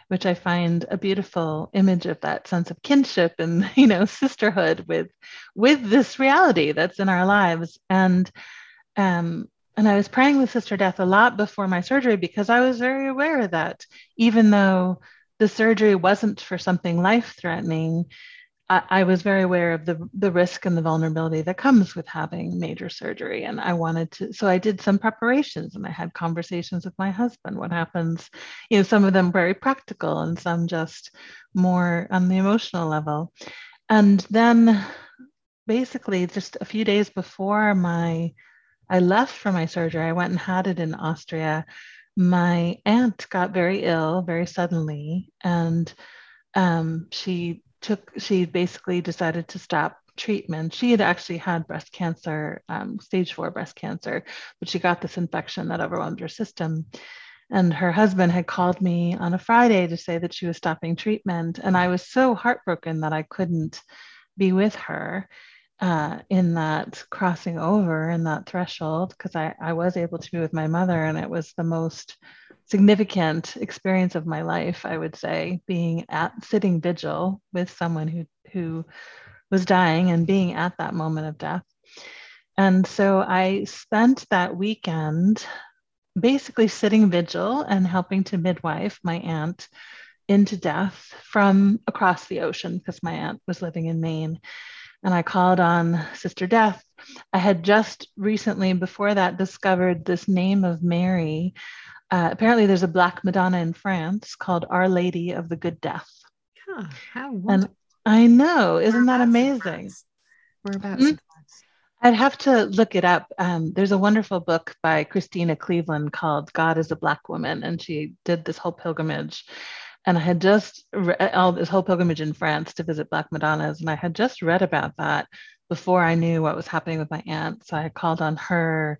[SPEAKER 2] which I find a beautiful image of that sense of kinship and you know sisterhood with with this reality that's in our lives. And um, and I was praying with Sister Death a lot before my surgery because I was very aware that even though the surgery wasn't for something life threatening, I, was very aware of the, the risk and the vulnerability that comes with having major surgery. And I wanted to, so I did some preparations and I had conversations with my husband. What happens, you know, some of them very practical and some just more on the emotional level. And then basically, just a few days before my I left for my surgery. I went and had it in Austria. My aunt got very ill very suddenly, and um, she took. She basically decided to stop treatment. She had actually had breast cancer, um, stage four breast cancer, but she got this infection that overwhelmed her system. And her husband had called me on a Friday to say that she was stopping treatment. And I was so heartbroken that I couldn't be with her uh, in that crossing over in that threshold because I, I was able to be with my mother and it was the most significant experience of my life i would say being at sitting vigil with someone who who was dying and being at that moment of death. And so i spent that weekend basically sitting vigil and helping to midwife my aunt into death from across the ocean because my aunt was living in maine and I called on Sister Death. I had just recently, before that, discovered this name of Mary. Uh, apparently, there's a Black Madonna in France called Our Lady of the Good Death.
[SPEAKER 1] Huh, how wonderful.
[SPEAKER 2] And I know, isn't that amazing?
[SPEAKER 1] Whereabouts mm-hmm.
[SPEAKER 2] I'd have to look it up. Um, there's a wonderful book by Christena Cleveland called God is a Black Woman, and she did this whole pilgrimage and I had just re- uh, all this whole pilgrimage in France to visit Black Madonnas, and I had just read about that before I knew what was happening with my aunt. So I called on her,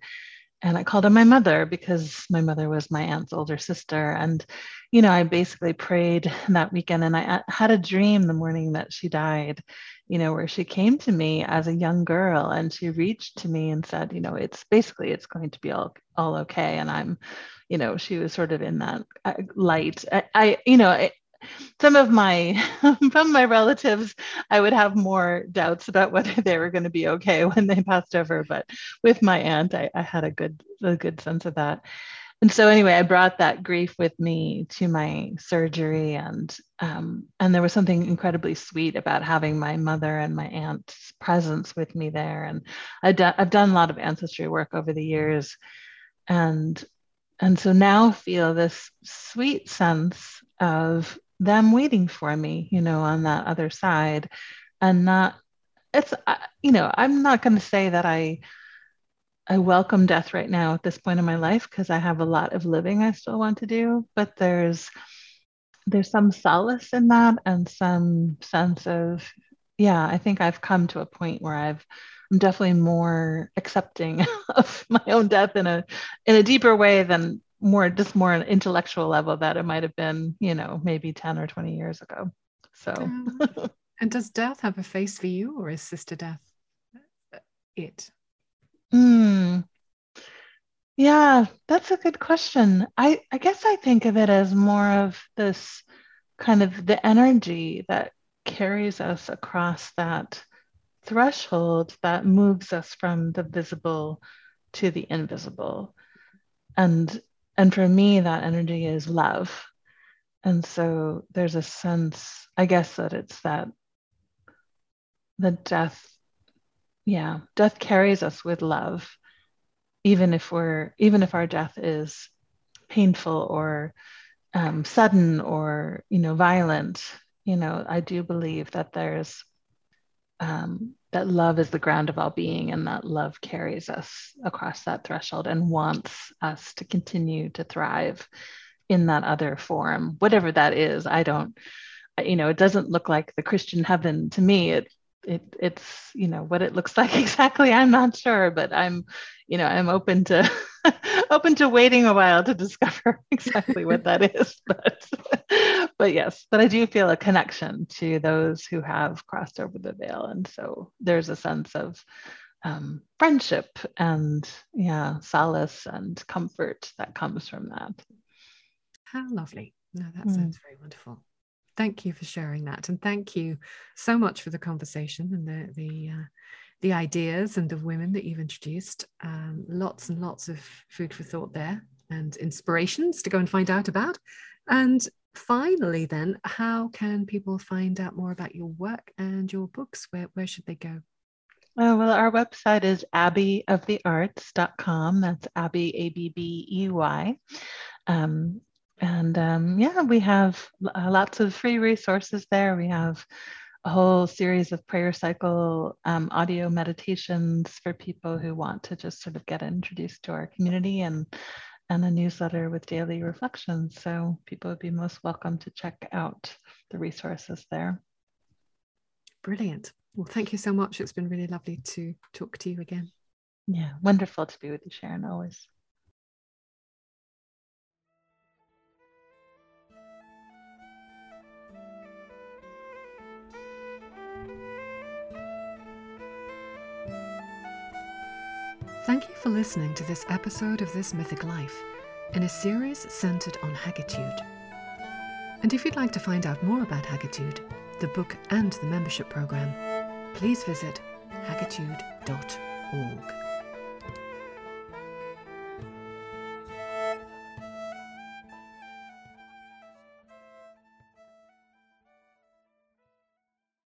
[SPEAKER 2] and I called on my mother because my mother was my aunt's older sister, and you know I basically prayed that weekend, and I had a dream the morning that she died, you know, where she came to me as a young girl, and she reached to me and said, you know, it's basically it's going to be all all okay, and I'm you know she was sort of in that uh, light. I, I you know some of my from my relatives i would have more doubts about whether they were going to be okay when they passed over but with my aunt I, I had a good a good sense of that. And so anyway i brought that grief with me to my surgery and um, and there was something incredibly sweet about having my mother and my aunt's presence with me there. And i do, i've done a lot of ancestry work over the years. And and so now feel this sweet sense of them waiting for me, you know, on that other side. And not, it's, you know, I'm not going to say that I, I welcome death right now at this point in my life because I have a lot of living I still want to do, but there's, there's some solace in that and some sense of, yeah, I think I've come to a point where I've I'm definitely more accepting of my own death in a in a deeper way than more just more an intellectual level that it might have been, you know, maybe 10 or 20 years ago. So
[SPEAKER 1] and does death have a face for you or is sister death it?
[SPEAKER 2] Mm. Yeah, that's a good question. I, I guess I think of it as more of this kind of the energy that carries us across that threshold that moves us from the visible to the invisible. And and for me, that energy is love. And so there's a sense, I guess, that it's that the death, yeah, death carries us with love, even if we're, even if our death is painful or um, sudden or, you know, violent. You know, I do believe that there's um, that love is the ground of all being and that love carries us across that threshold and wants us to continue to thrive in that other form whatever that is. I don't you know it doesn't look like the christian heaven to me. It it it's you know what it looks like exactly i'm not sure but i'm you know i'm open to open to waiting a while to discover exactly what that is but but yes but i do feel a connection to those who have crossed over the veil and so there's a sense of um, friendship and yeah solace and comfort that comes from that.
[SPEAKER 1] How lovely. No that mm. sounds very wonderful thank you for sharing that and thank you so much for the conversation and the the uh, the ideas and the women that you've introduced um, lots and lots of food for thought there and inspirations to go and find out about and finally then how can people find out more about your work and your books where, where should they go
[SPEAKER 2] uh, well, our website is abbeyofthearts.com. That's Abbey, A B B E Y. Um, and um, yeah, we have uh, lots of free resources there. We have a whole series of prayer cycle um, audio meditations for people who want to just sort of get introduced to our community and and a newsletter with daily reflections. So people would be most welcome to check out the resources there.
[SPEAKER 1] Brilliant. Well, thank you so much. It's been really lovely to talk to you again.
[SPEAKER 2] Yeah, wonderful to be with you, Sharon, always.
[SPEAKER 1] Thank you for listening to this episode of This Mythic Life in a series centered on Hagitude. And if you'd like to find out more about Hagitude, the book and the membership program, please visit hagitude.org.